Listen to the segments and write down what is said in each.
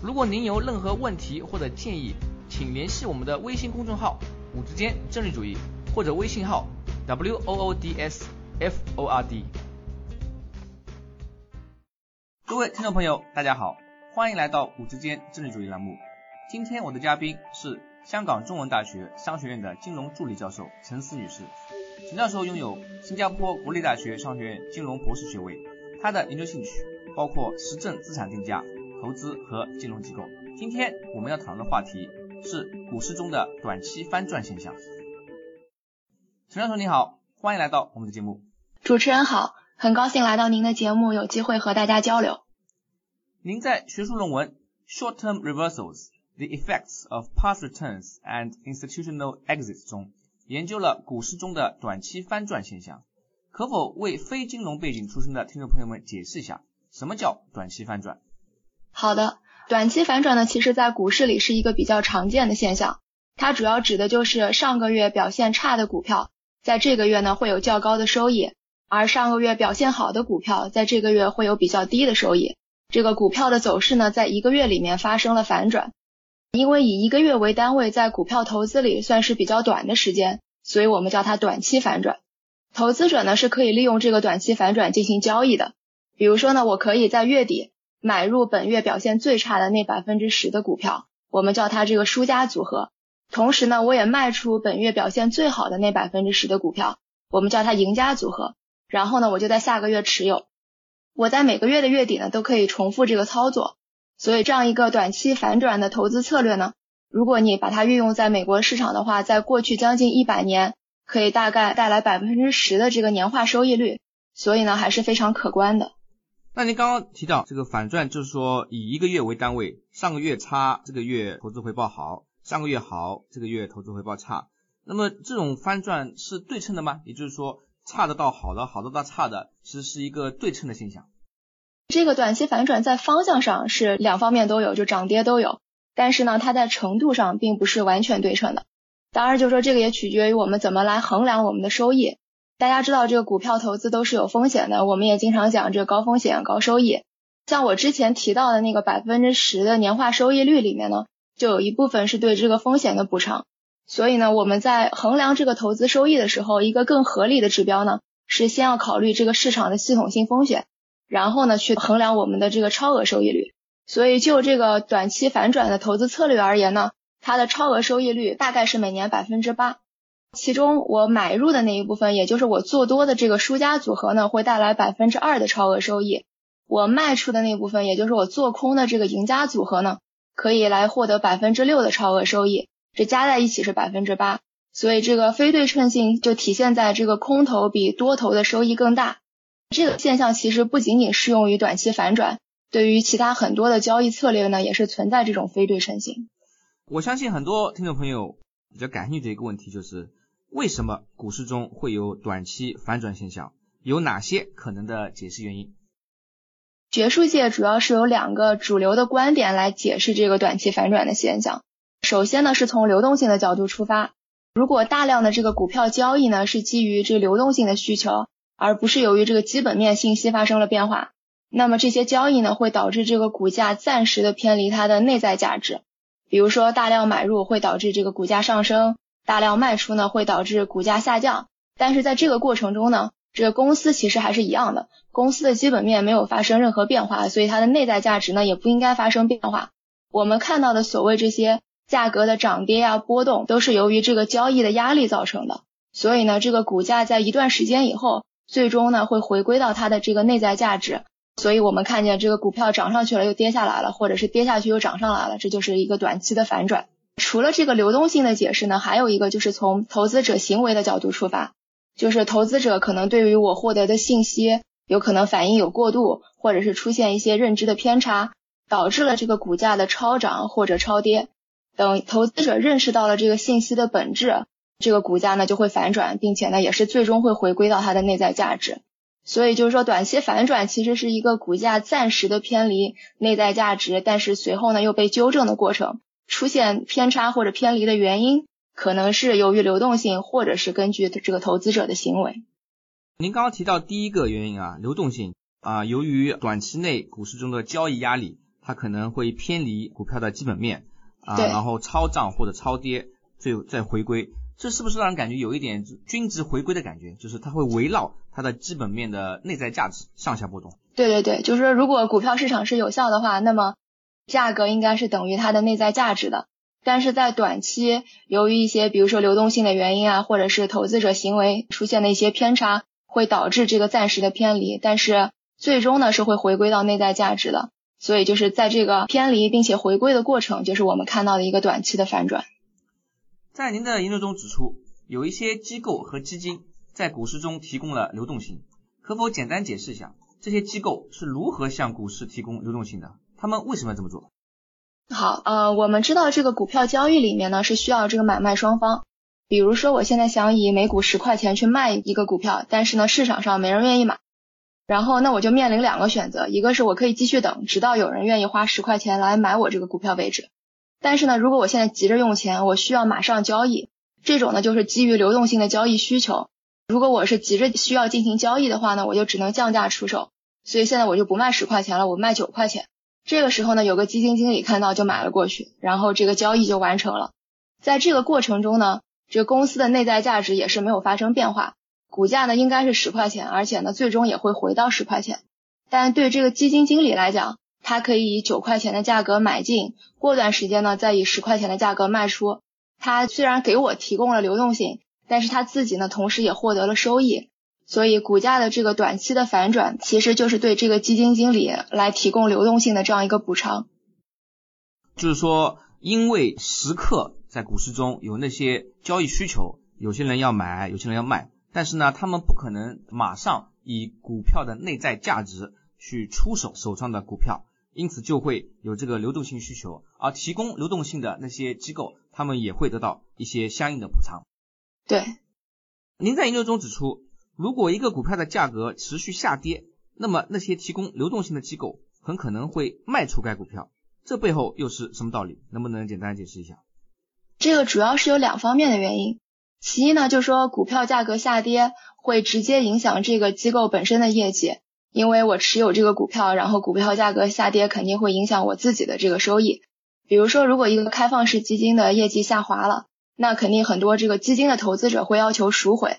如果您有任何问题或者建议，请联系我们的微信公众号“五之间政治主义”或者微信号 “w o o d s f o r d”。各位听众朋友，大家好，欢迎来到“五之间政治主义”栏目。今天我的嘉宾是香港中文大学商学院的金融助理教授陈思女士。陈教授拥有新加坡国立大学商学院金融博士学位，他的研究兴趣包括实证资产定价。投资和金融机构。今天我们要讨论的话题是股市中的短期翻转现象。陈教授你好，欢迎来到我们的节目。主持人好，很高兴来到您的节目，有机会和大家交流。您在学术论文《Short-Term Reversals: The Effects of Past Returns and Institutional Exits》中研究了股市中的短期翻转现象，可否为非金融背景出身的听众朋友们解释一下什么叫短期翻转？好的，短期反转呢，其实在股市里是一个比较常见的现象。它主要指的就是上个月表现差的股票，在这个月呢会有较高的收益，而上个月表现好的股票，在这个月会有比较低的收益。这个股票的走势呢，在一个月里面发生了反转。因为以一个月为单位，在股票投资里算是比较短的时间，所以我们叫它短期反转。投资者呢是可以利用这个短期反转进行交易的。比如说呢，我可以在月底。买入本月表现最差的那百分之十的股票，我们叫它这个输家组合。同时呢，我也卖出本月表现最好的那百分之十的股票，我们叫它赢家组合。然后呢，我就在下个月持有。我在每个月的月底呢，都可以重复这个操作。所以这样一个短期反转的投资策略呢，如果你把它运用在美国市场的话，在过去将近一百年，可以大概带来百分之十的这个年化收益率。所以呢，还是非常可观的。那您刚刚提到这个反转，就是说以一个月为单位，上个月差，这个月投资回报好；上个月好，这个月投资回报差。那么这种翻转是对称的吗？也就是说，差的到好的，好的到差的，其实是一个对称的现象。这个短期反转在方向上是两方面都有，就涨跌都有。但是呢，它在程度上并不是完全对称的。当然，就是说这个也取决于我们怎么来衡量我们的收益。大家知道这个股票投资都是有风险的，我们也经常讲这个高风险高收益。像我之前提到的那个百分之十的年化收益率里面呢，就有一部分是对这个风险的补偿。所以呢，我们在衡量这个投资收益的时候，一个更合理的指标呢，是先要考虑这个市场的系统性风险，然后呢去衡量我们的这个超额收益率。所以就这个短期反转的投资策略而言呢，它的超额收益率大概是每年百分之八。其中我买入的那一部分，也就是我做多的这个输家组合呢，会带来百分之二的超额收益；我卖出的那部分，也就是我做空的这个赢家组合呢，可以来获得百分之六的超额收益。这加在一起是百分之八，所以这个非对称性就体现在这个空头比多头的收益更大。这个现象其实不仅仅适用于短期反转，对于其他很多的交易策略呢，也是存在这种非对称性。我相信很多听众朋友比较感兴趣的一个问题就是。为什么股市中会有短期反转现象？有哪些可能的解释原因？学术界主要是有两个主流的观点来解释这个短期反转的现象。首先呢，是从流动性的角度出发，如果大量的这个股票交易呢是基于这流动性的需求，而不是由于这个基本面信息发生了变化，那么这些交易呢会导致这个股价暂时的偏离它的内在价值。比如说大量买入会导致这个股价上升。大量卖出呢，会导致股价下降，但是在这个过程中呢，这个公司其实还是一样的，公司的基本面没有发生任何变化，所以它的内在价值呢也不应该发生变化。我们看到的所谓这些价格的涨跌啊波动，都是由于这个交易的压力造成的。所以呢，这个股价在一段时间以后，最终呢会回归到它的这个内在价值。所以我们看见这个股票涨上去了又跌下来了，或者是跌下去又涨上来了，这就是一个短期的反转。除了这个流动性的解释呢，还有一个就是从投资者行为的角度出发，就是投资者可能对于我获得的信息有可能反应有过度，或者是出现一些认知的偏差，导致了这个股价的超涨或者超跌。等投资者认识到了这个信息的本质，这个股价呢就会反转，并且呢也是最终会回归到它的内在价值。所以就是说，短期反转其实是一个股价暂时的偏离内在价值，但是随后呢又被纠正的过程。出现偏差或者偏离的原因，可能是由于流动性，或者是根据这个投资者的行为。您刚刚提到第一个原因啊，流动性啊，由于短期内股市中的交易压力，它可能会偏离股票的基本面啊，然后超涨或者超跌，最后再回归，这是不是让人感觉有一点均值回归的感觉？就是它会围绕它的基本面的内在价值上下波动。对对对，就是说如果股票市场是有效的话，那么。价格应该是等于它的内在价值的，但是在短期，由于一些比如说流动性的原因啊，或者是投资者行为出现的一些偏差，会导致这个暂时的偏离，但是最终呢是会回归到内在价值的，所以就是在这个偏离并且回归的过程，就是我们看到的一个短期的反转。在您的研究中指出，有一些机构和基金在股市中提供了流动性，可否简单解释一下这些机构是如何向股市提供流动性的？他们为什么要这么做？好，呃，我们知道这个股票交易里面呢是需要这个买卖双方。比如说，我现在想以每股十块钱去卖一个股票，但是呢市场上没人愿意买，然后那我就面临两个选择，一个是我可以继续等，直到有人愿意花十块钱来买我这个股票为止。但是呢，如果我现在急着用钱，我需要马上交易，这种呢就是基于流动性的交易需求。如果我是急着需要进行交易的话呢，我就只能降价出售。所以现在我就不卖十块钱了，我卖九块钱。这个时候呢，有个基金经理看到就买了过去，然后这个交易就完成了。在这个过程中呢，这公司的内在价值也是没有发生变化，股价呢应该是十块钱，而且呢最终也会回到十块钱。但对这个基金经理来讲，他可以以九块钱的价格买进，过段时间呢再以十块钱的价格卖出。他虽然给我提供了流动性，但是他自己呢同时也获得了收益。所以股价的这个短期的反转，其实就是对这个基金经理来提供流动性的这样一个补偿。就是说，因为时刻在股市中有那些交易需求，有些人要买，有些人要卖，但是呢，他们不可能马上以股票的内在价值去出手手上的股票，因此就会有这个流动性需求，而提供流动性的那些机构，他们也会得到一些相应的补偿。对，您在研究中指出。如果一个股票的价格持续下跌，那么那些提供流动性的机构很可能会卖出该股票，这背后又是什么道理？能不能简单解释一下？这个主要是有两方面的原因。其一呢，就是说股票价格下跌会直接影响这个机构本身的业绩，因为我持有这个股票，然后股票价格下跌肯定会影响我自己的这个收益。比如说，如果一个开放式基金的业绩下滑了，那肯定很多这个基金的投资者会要求赎回。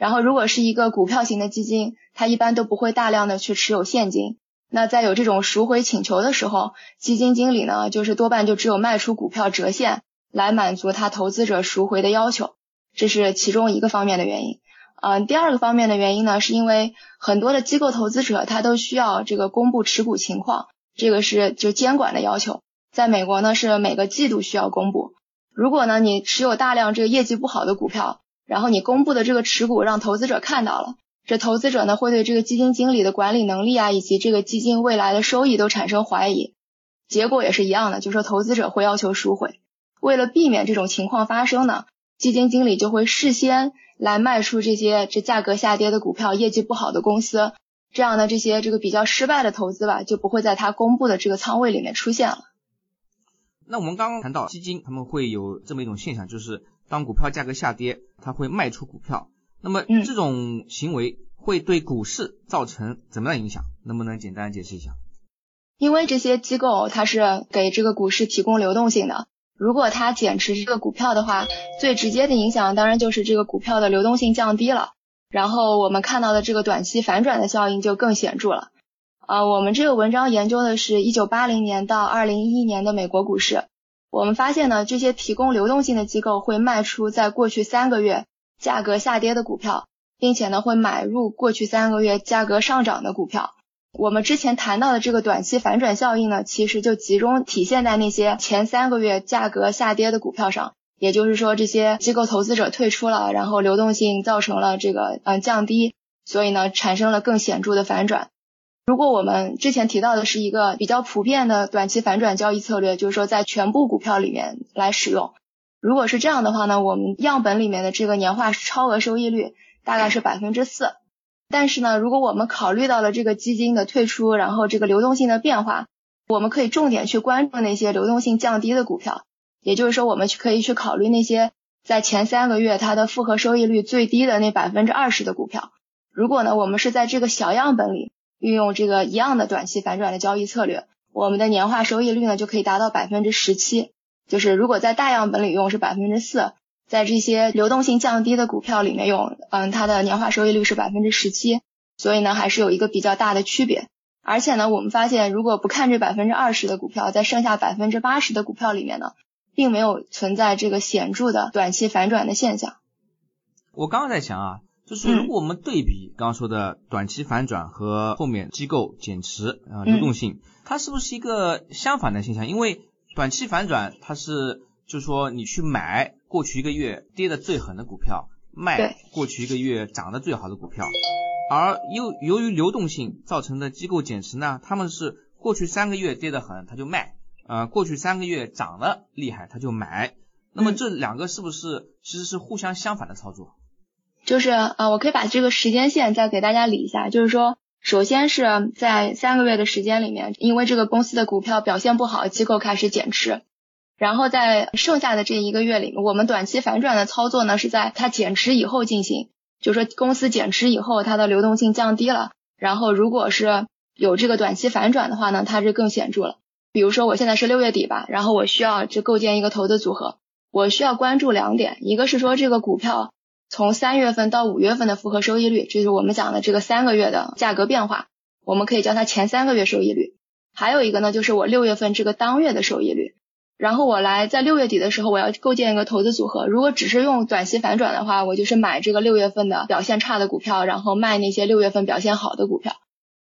然后，如果是一个股票型的基金，它一般都不会大量的去持有现金。那在有这种赎回请求的时候，基金经理呢，就是多半就只有卖出股票折现来满足他投资者赎回的要求，这是其中一个方面的原因。嗯，第二个方面的原因呢，是因为很多的机构投资者他都需要这个公布持股情况，这个是就监管的要求，在美国呢是每个季度需要公布。如果呢你持有大量这个业绩不好的股票，然后你公布的这个持股让投资者看到了，这投资者呢会对这个基金经理的管理能力啊，以及这个基金未来的收益都产生怀疑，结果也是一样的，就说投资者会要求赎回。为了避免这种情况发生呢，基金经理就会事先来卖出这些这价格下跌的股票、业绩不好的公司，这样呢这些这个比较失败的投资吧，就不会在他公布的这个仓位里面出现了。那我们刚刚谈到基金，他们会有这么一种现象，就是当股票价格下跌，他会卖出股票。那么这种行为会对股市造成怎么样影响？能不能简单解释一下？因为这些机构它是给这个股市提供流动性的，如果它减持这个股票的话，最直接的影响当然就是这个股票的流动性降低了，然后我们看到的这个短期反转的效应就更显著了。啊，我们这个文章研究的是1980年到2011年的美国股市。我们发现呢，这些提供流动性的机构会卖出在过去三个月价格下跌的股票，并且呢会买入过去三个月价格上涨的股票。我们之前谈到的这个短期反转效应呢，其实就集中体现在那些前三个月价格下跌的股票上。也就是说，这些机构投资者退出了，然后流动性造成了这个嗯降低，所以呢产生了更显著的反转。如果我们之前提到的是一个比较普遍的短期反转交易策略，就是说在全部股票里面来使用。如果是这样的话呢，我们样本里面的这个年化超额收益率大概是百分之四。但是呢，如果我们考虑到了这个基金的退出，然后这个流动性的变化，我们可以重点去关注那些流动性降低的股票。也就是说，我们可以去考虑那些在前三个月它的复合收益率最低的那百分之二十的股票。如果呢，我们是在这个小样本里。运用这个一样的短期反转的交易策略，我们的年化收益率呢就可以达到百分之十七。就是如果在大样本里用是百分之四，在这些流动性降低的股票里面用，嗯，它的年化收益率是百分之十七。所以呢，还是有一个比较大的区别。而且呢，我们发现如果不看这百分之二十的股票，在剩下百分之八十的股票里面呢，并没有存在这个显著的短期反转的现象。我刚刚在想啊。就是如果我们对比刚刚说的短期反转和后面机构减持啊流动性，它是不是一个相反的现象？因为短期反转它是就是说你去买过去一个月跌的最狠的股票，卖过去一个月涨得最好的股票，而由由于流动性造成的机构减持呢，他们是过去三个月跌得狠他就卖，呃过去三个月涨得厉害他就买，那么这两个是不是其实是互相相反的操作？就是啊，我可以把这个时间线再给大家理一下。就是说，首先是在三个月的时间里面，因为这个公司的股票表现不好，机构开始减持。然后在剩下的这一个月里，我们短期反转的操作呢，是在它减持以后进行。就是说，公司减持以后，它的流动性降低了。然后如果是有这个短期反转的话呢，它是更显著了。比如说，我现在是六月底吧，然后我需要就构建一个投资组合，我需要关注两点，一个是说这个股票。从三月份到五月份的复合收益率，这是我们讲的这个三个月的价格变化，我们可以叫它前三个月收益率。还有一个呢，就是我六月份这个当月的收益率。然后我来在六月底的时候，我要构建一个投资组合。如果只是用短期反转的话，我就是买这个六月份的表现差的股票，然后卖那些六月份表现好的股票。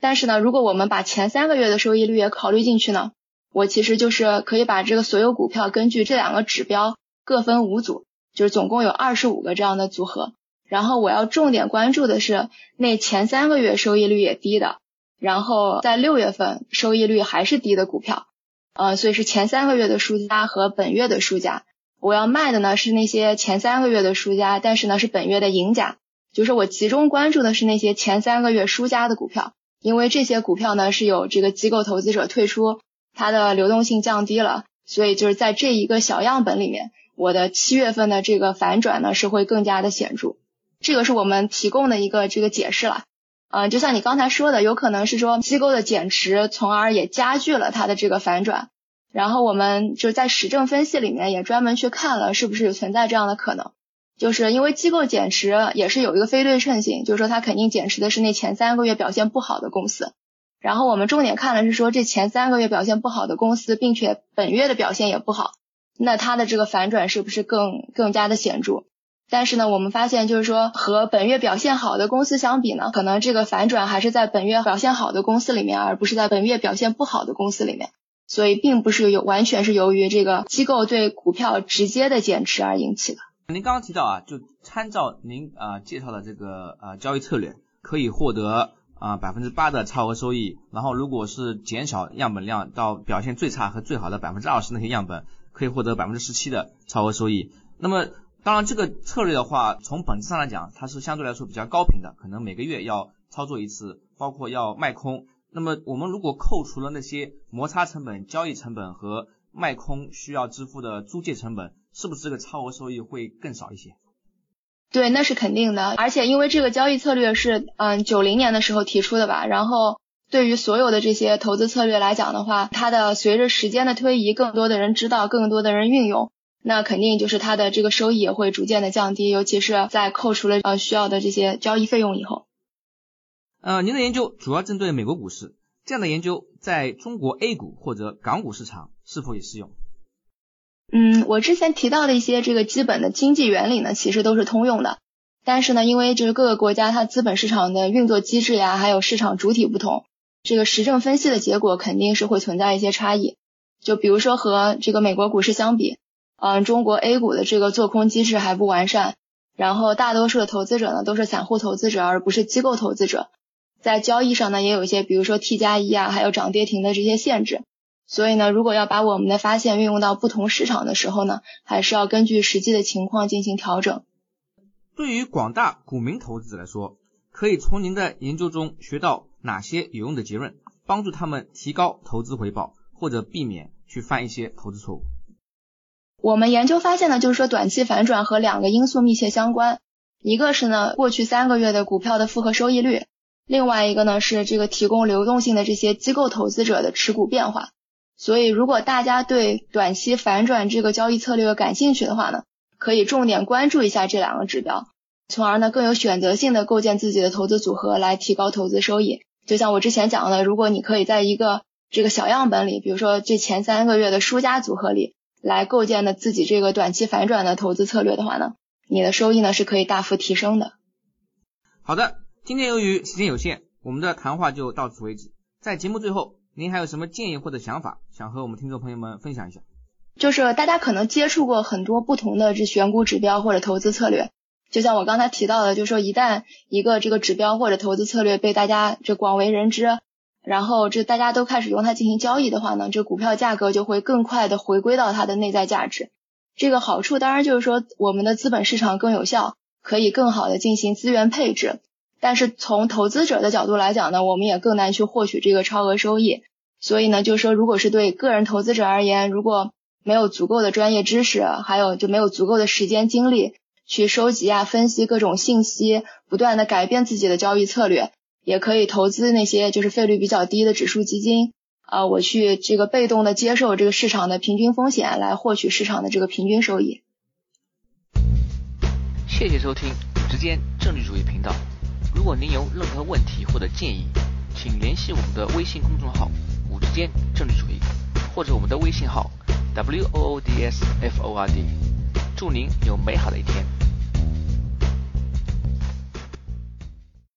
但是呢，如果我们把前三个月的收益率也考虑进去呢，我其实就是可以把这个所有股票根据这两个指标各分五组。就是总共有二十五个这样的组合，然后我要重点关注的是那前三个月收益率也低的，然后在六月份收益率还是低的股票，呃，所以是前三个月的输家和本月的输家。我要卖的呢是那些前三个月的输家，但是呢是本月的赢家。就是我集中关注的是那些前三个月输家的股票，因为这些股票呢是有这个机构投资者退出，它的流动性降低了，所以就是在这一个小样本里面。我的七月份的这个反转呢是会更加的显著，这个是我们提供的一个这个解释了，嗯，就像你刚才说的，有可能是说机构的减持，从而也加剧了它的这个反转，然后我们就在实证分析里面也专门去看了是不是存在这样的可能，就是因为机构减持也是有一个非对称性，就是说它肯定减持的是那前三个月表现不好的公司，然后我们重点看的是说这前三个月表现不好的公司，并且本月的表现也不好。那它的这个反转是不是更更加的显著？但是呢，我们发现就是说和本月表现好的公司相比呢，可能这个反转还是在本月表现好的公司里面，而不是在本月表现不好的公司里面。所以并不是有完全是由于这个机构对股票直接的减持而引起的。您刚刚提到啊，就参照您啊介绍的这个呃交易策略，可以获得啊百分之八的超额收益。然后如果是减少样本量到表现最差和最好的百分之二十那些样本。可以获得百分之十七的超额收益。那么，当然这个策略的话，从本质上来讲，它是相对来说比较高频的，可能每个月要操作一次，包括要卖空。那么，我们如果扣除了那些摩擦成本、交易成本和卖空需要支付的租借成本，是不是这个超额收益会更少一些？对，那是肯定的。而且，因为这个交易策略是嗯九零年的时候提出的吧，然后。对于所有的这些投资策略来讲的话，它的随着时间的推移，更多的人知道，更多的人运用，那肯定就是它的这个收益也会逐渐的降低，尤其是在扣除了呃需要的这些交易费用以后。呃，您的研究主要针对美国股市，这样的研究在中国 A 股或者港股市场是否也适用？嗯，我之前提到的一些这个基本的经济原理呢，其实都是通用的，但是呢，因为就是各个国家它资本市场的运作机制呀，还有市场主体不同。这个实证分析的结果肯定是会存在一些差异，就比如说和这个美国股市相比，嗯，中国 A 股的这个做空机制还不完善，然后大多数的投资者呢都是散户投资者而不是机构投资者，在交易上呢也有一些，比如说 T 加一啊，还有涨跌停的这些限制。所以呢，如果要把我们的发现运用到不同市场的时候呢，还是要根据实际的情况进行调整。对于广大股民投资者来说，可以从您的研究中学到哪些有用的结论，帮助他们提高投资回报，或者避免去犯一些投资错误？我们研究发现呢，就是说短期反转和两个因素密切相关，一个是呢过去三个月的股票的复合收益率，另外一个呢是这个提供流动性的这些机构投资者的持股变化。所以，如果大家对短期反转这个交易策略感兴趣的话呢，可以重点关注一下这两个指标，从而呢更有选择性的构建自己的投资组合来提高投资收益。就像我之前讲的，如果你可以在一个这个小样本里，比如说这前三个月的输家组合里来构建的自己这个短期反转的投资策略的话呢，你的收益呢是可以大幅提升的。好的，今天由于时间有限，我们的谈话就到此为止。在节目最后。您还有什么建议或者想法，想和我们听众朋友们分享一下？就是大家可能接触过很多不同的这选股指标或者投资策略，就像我刚才提到的，就是说一旦一个这个指标或者投资策略被大家这广为人知，然后这大家都开始用它进行交易的话呢，这股票价格就会更快的回归到它的内在价值。这个好处当然就是说我们的资本市场更有效，可以更好的进行资源配置。但是从投资者的角度来讲呢，我们也更难去获取这个超额收益。所以呢，就是说，如果是对个人投资者而言，如果没有足够的专业知识，还有就没有足够的时间精力去收集啊、分析各种信息，不断的改变自己的交易策略，也可以投资那些就是费率比较低的指数基金啊，我去这个被动的接受这个市场的平均风险，来获取市场的这个平均收益。谢谢收听直间政治主义频道。如果您有任何问题或者建议，请联系我们的微信公众号。五之间政治主义，或者我们的微信号 w o o d s f o r d，祝您有美好的一天。